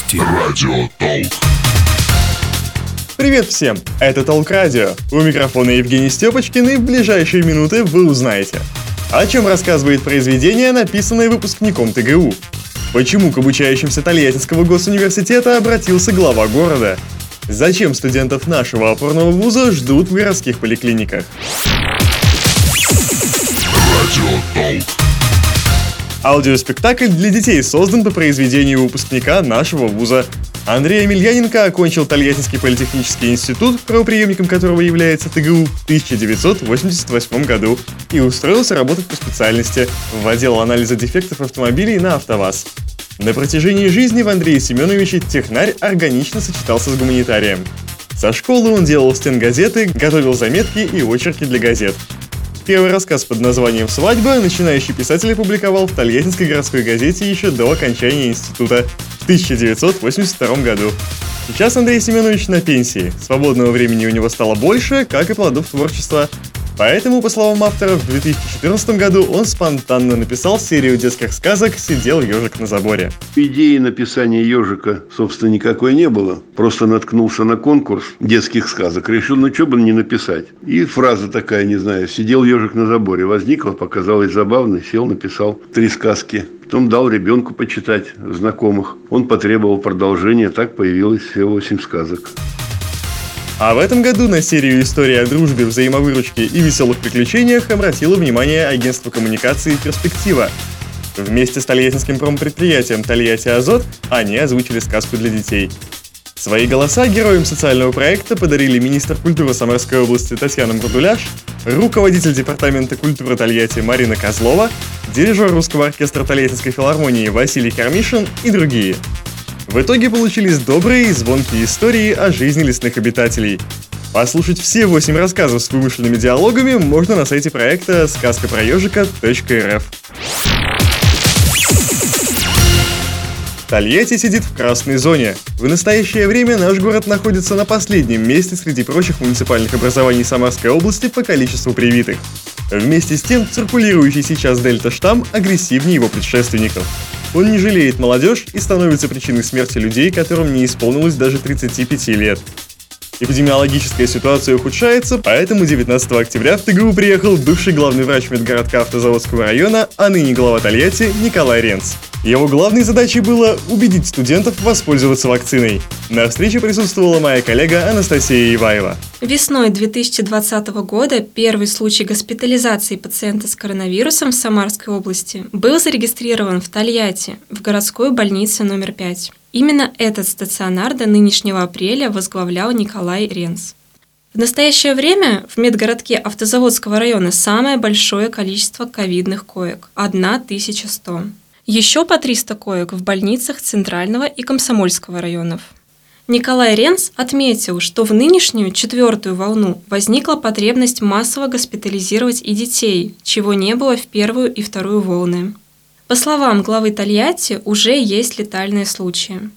Новости. Радио Толк. Привет всем! Это Толк Радио. У микрофона Евгений Степочкин и в ближайшие минуты вы узнаете. О чем рассказывает произведение, написанное выпускником ТГУ. Почему к обучающимся Тольяттинского госуниверситета обратился глава города? Зачем студентов нашего опорного вуза ждут в городских поликлиниках? Радио Толк. Аудиоспектакль для детей создан по произведению выпускника нашего вуза. Андрей Емельяненко окончил Тольяттинский политехнический институт, правоприемником которого является ТГУ, в 1988 году и устроился работать по специальности в отдел анализа дефектов автомобилей на АвтоВАЗ. На протяжении жизни в Андрее Семеновиче технарь органично сочетался с гуманитарием. Со школы он делал стенгазеты, готовил заметки и очерки для газет. Первый рассказ под названием «Свадьба» начинающий писатель опубликовал в Тольяттинской городской газете еще до окончания института в 1982 году. Сейчас Андрей Семенович на пенсии. Свободного времени у него стало больше, как и плодов творчества. Поэтому, по словам автора, в 2014 году он спонтанно написал серию детских сказок «Сидел ежик на заборе». Идеи написания ежика, собственно, никакой не было. Просто наткнулся на конкурс детских сказок. Решил, ну что бы не написать. И фраза такая, не знаю, «Сидел ежик на заборе» возникла, показалась забавной, сел, написал три сказки. Потом дал ребенку почитать знакомых. Он потребовал продолжения, так появилось все восемь сказок. А в этом году на серию истории о дружбе, взаимовыручке и веселых приключениях обратило внимание агентство коммуникации «Перспектива». Вместе с тольяттинским промпредприятием «Тольятти Азот» они озвучили сказку для детей. Свои голоса героям социального проекта подарили министр культуры Самарской области Татьяна Мрудуляш, руководитель департамента культуры Тольятти Марина Козлова, дирижер русского оркестра Тольяттинской филармонии Василий Кармишин и другие – в итоге получились добрые и звонкие истории о жизни лесных обитателей. Послушать все восемь рассказов с вымышленными диалогами можно на сайте проекта сказкапроежика.рф. Тольятти сидит в красной зоне. В настоящее время наш город находится на последнем месте среди прочих муниципальных образований Самарской области по количеству привитых. Вместе с тем, циркулирующий сейчас дельта-штамм агрессивнее его предшественников. Он не жалеет молодежь и становится причиной смерти людей, которым не исполнилось даже 35 лет. Эпидемиологическая ситуация ухудшается, поэтому 19 октября в ТГУ приехал бывший главный врач медгородка Автозаводского района, а ныне глава Тольятти Николай Ренц. Его главной задачей было убедить студентов воспользоваться вакциной. На встрече присутствовала моя коллега Анастасия Иваева. Весной 2020 года первый случай госпитализации пациента с коронавирусом в Самарской области был зарегистрирован в Тольятти, в городской больнице номер 5. Именно этот стационар до нынешнего апреля возглавлял Николай Ренс. В настоящее время в медгородке Автозаводского района самое большое количество ковидных коек – 1100. Еще по 300 коек в больницах Центрального и Комсомольского районов. Николай Ренц отметил, что в нынешнюю четвертую волну возникла потребность массово госпитализировать и детей, чего не было в первую и вторую волны. По словам главы Тольятти, уже есть летальные случаи.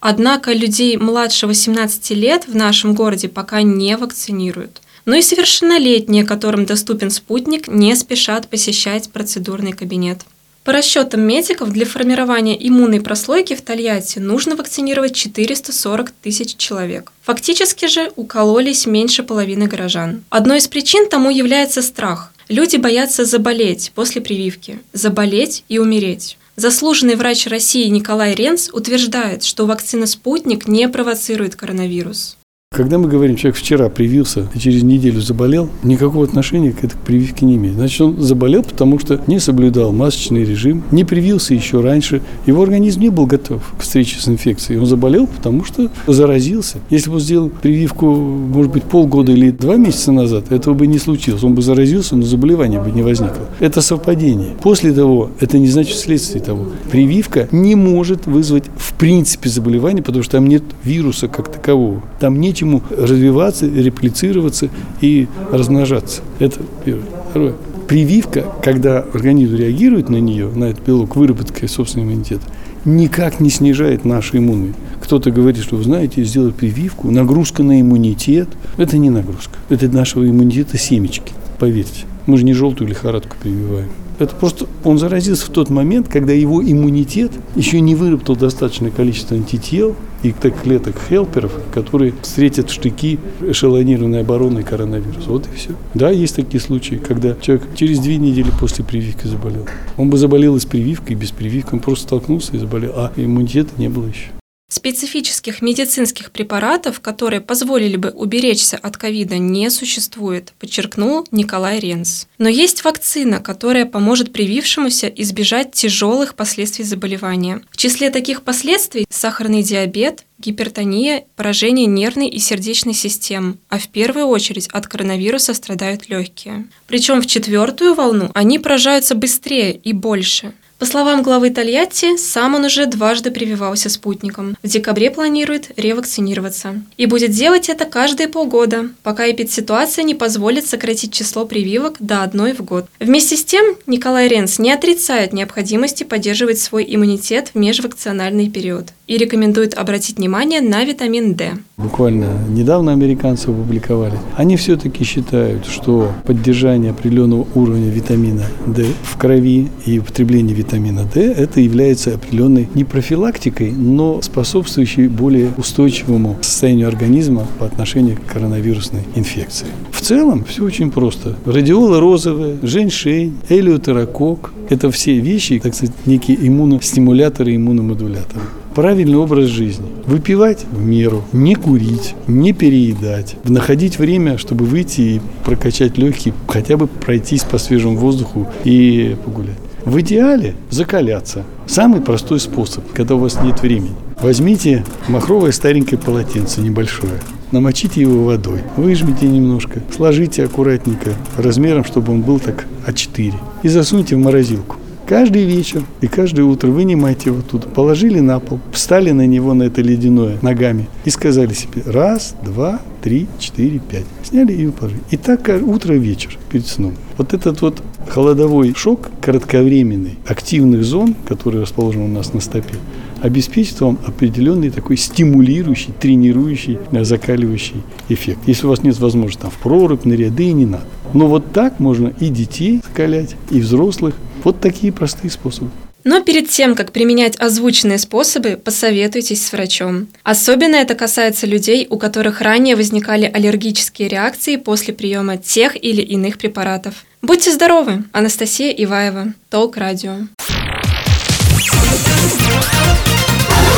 Однако людей младше 18 лет в нашем городе пока не вакцинируют. Но и совершеннолетние, которым доступен спутник, не спешат посещать процедурный кабинет. По расчетам медиков, для формирования иммунной прослойки в Тольятти нужно вакцинировать 440 тысяч человек. Фактически же укололись меньше половины горожан. Одной из причин тому является страх. Люди боятся заболеть после прививки, заболеть и умереть. Заслуженный врач России Николай Ренц утверждает, что вакцина «Спутник» не провоцирует коронавирус. Когда мы говорим, человек вчера привился и через неделю заболел, никакого отношения к этой прививке не имеет. Значит, он заболел, потому что не соблюдал масочный режим, не привился еще раньше. Его организм не был готов к встрече с инфекцией. Он заболел, потому что заразился. Если бы он сделал прививку, может быть, полгода или два месяца назад, этого бы не случилось. Он бы заразился, но заболевания бы не возникло. Это совпадение. После того, это не значит следствие того. Прививка не может вызвать в принципе заболевание, потому что там нет вируса как такового. Там нет чему развиваться, реплицироваться и размножаться. Это первое. Второе. Прививка, когда организм реагирует на нее, на этот белок, выработкой собственного иммунитета, никак не снижает наш иммунный. Кто-то говорит, что, вы знаете, сделать прививку, нагрузка на иммунитет. Это не нагрузка. Это нашего иммунитета семечки. поверьте. Мы же не желтую лихорадку прививаем. Это просто он заразился в тот момент, когда его иммунитет еще не выработал достаточное количество антител и клеток хелперов, которые встретят штыки эшелонированной обороны коронавируса. Вот и все. Да, есть такие случаи, когда человек через две недели после прививки заболел. Он бы заболел и с прививкой, и без прививки. Он просто столкнулся и заболел, а иммунитета не было еще. Специфических медицинских препаратов, которые позволили бы уберечься от ковида, не существует, подчеркнул Николай Ренс. Но есть вакцина, которая поможет привившемуся избежать тяжелых последствий заболевания. В числе таких последствий сахарный диабет, гипертония, поражение нервной и сердечной систем, а в первую очередь от коронавируса страдают легкие. Причем в четвертую волну они поражаются быстрее и больше – по словам главы Тольятти, сам он уже дважды прививался спутником. В декабре планирует ревакцинироваться. И будет делать это каждые полгода, пока эпидситуация не позволит сократить число прививок до одной в год. Вместе с тем, Николай Ренс не отрицает необходимости поддерживать свой иммунитет в межвакциональный период и рекомендует обратить внимание на витамин D. Буквально недавно американцы опубликовали. Они все-таки считают, что поддержание определенного уровня витамина D в крови и употребление витамина D это является определенной не профилактикой, но способствующей более устойчивому состоянию организма по отношению к коронавирусной инфекции. В целом все очень просто. Радиола розовая, женьшень, элеутерокок – это все вещи, так сказать, некие иммуностимуляторы, иммуномодуляторы правильный образ жизни. Выпивать в меру, не курить, не переедать, находить время, чтобы выйти и прокачать легкие, хотя бы пройтись по свежему воздуху и погулять. В идеале закаляться. Самый простой способ, когда у вас нет времени. Возьмите махровое старенькое полотенце небольшое, намочите его водой, выжмите немножко, сложите аккуратненько, размером, чтобы он был так А4, и засуньте в морозилку. Каждый вечер и каждое утро вынимайте его оттуда, положили на пол, встали на него, на это ледяное, ногами и сказали себе раз, два, три, четыре, пять. Сняли и положили. И так утро и вечер перед сном. Вот этот вот холодовой шок кратковременный активных зон, которые расположены у нас на стопе, обеспечит вам определенный такой стимулирующий, тренирующий, закаливающий эффект. Если у вас нет возможности там в прорубь, на ряды, не надо. Но вот так можно и детей закалять, и взрослых, вот такие простые способы. Но перед тем, как применять озвученные способы, посоветуйтесь с врачом. Особенно это касается людей, у которых ранее возникали аллергические реакции после приема тех или иных препаратов. Будьте здоровы! Анастасия Иваева, Толк Радио.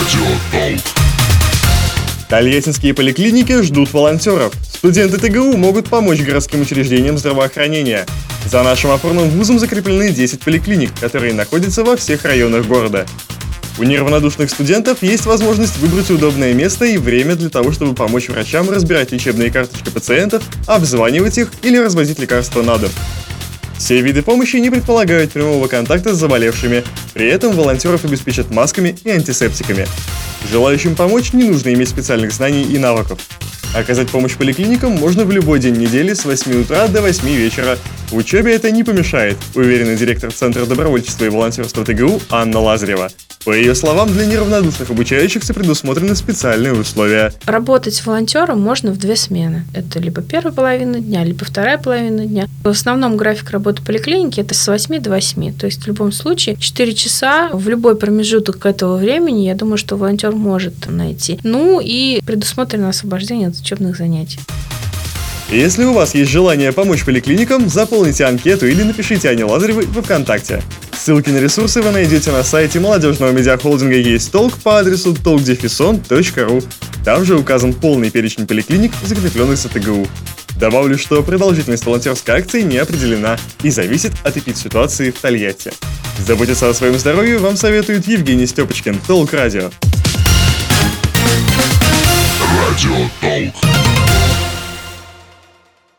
Радио. Тольяттинские поликлиники ждут волонтеров. Студенты ТГУ могут помочь городским учреждениям здравоохранения. За нашим опорным вузом закреплены 10 поликлиник, которые находятся во всех районах города. У неравнодушных студентов есть возможность выбрать удобное место и время для того, чтобы помочь врачам разбирать лечебные карточки пациентов, обзванивать их или развозить лекарства на дом. Все виды помощи не предполагают прямого контакта с заболевшими, при этом волонтеров обеспечат масками и антисептиками. Желающим помочь не нужно иметь специальных знаний и навыков. Оказать помощь поликлиникам можно в любой день недели с 8 утра до 8 вечера. В учебе это не помешает, уверена директор Центра добровольчества и волонтерства ТГУ Анна Лазарева. По ее словам, для неравнодушных обучающихся предусмотрены специальные условия. Работать волонтером можно в две смены. Это либо первая половина дня, либо вторая половина дня. В основном график работы поликлиники это с 8 до 8. То есть в любом случае 4 часа в любой промежуток этого времени, я думаю, что волонтер может найти. Ну и предусмотрено освобождение от учебных занятий. Если у вас есть желание помочь поликлиникам, заполните анкету или напишите Ане Лазаревой в ВКонтакте. Ссылки на ресурсы вы найдете на сайте молодежного медиахолдинга «Есть толк» по адресу talkdefison.ru. Там же указан полный перечень поликлиник, закрепленных за ТГУ. Добавлю, что продолжительность волонтерской акции не определена и зависит от эпид-ситуации в Тольятти. Заботиться о своем здоровье вам советует Евгений Степочкин, Толк Радио. Радио Толк.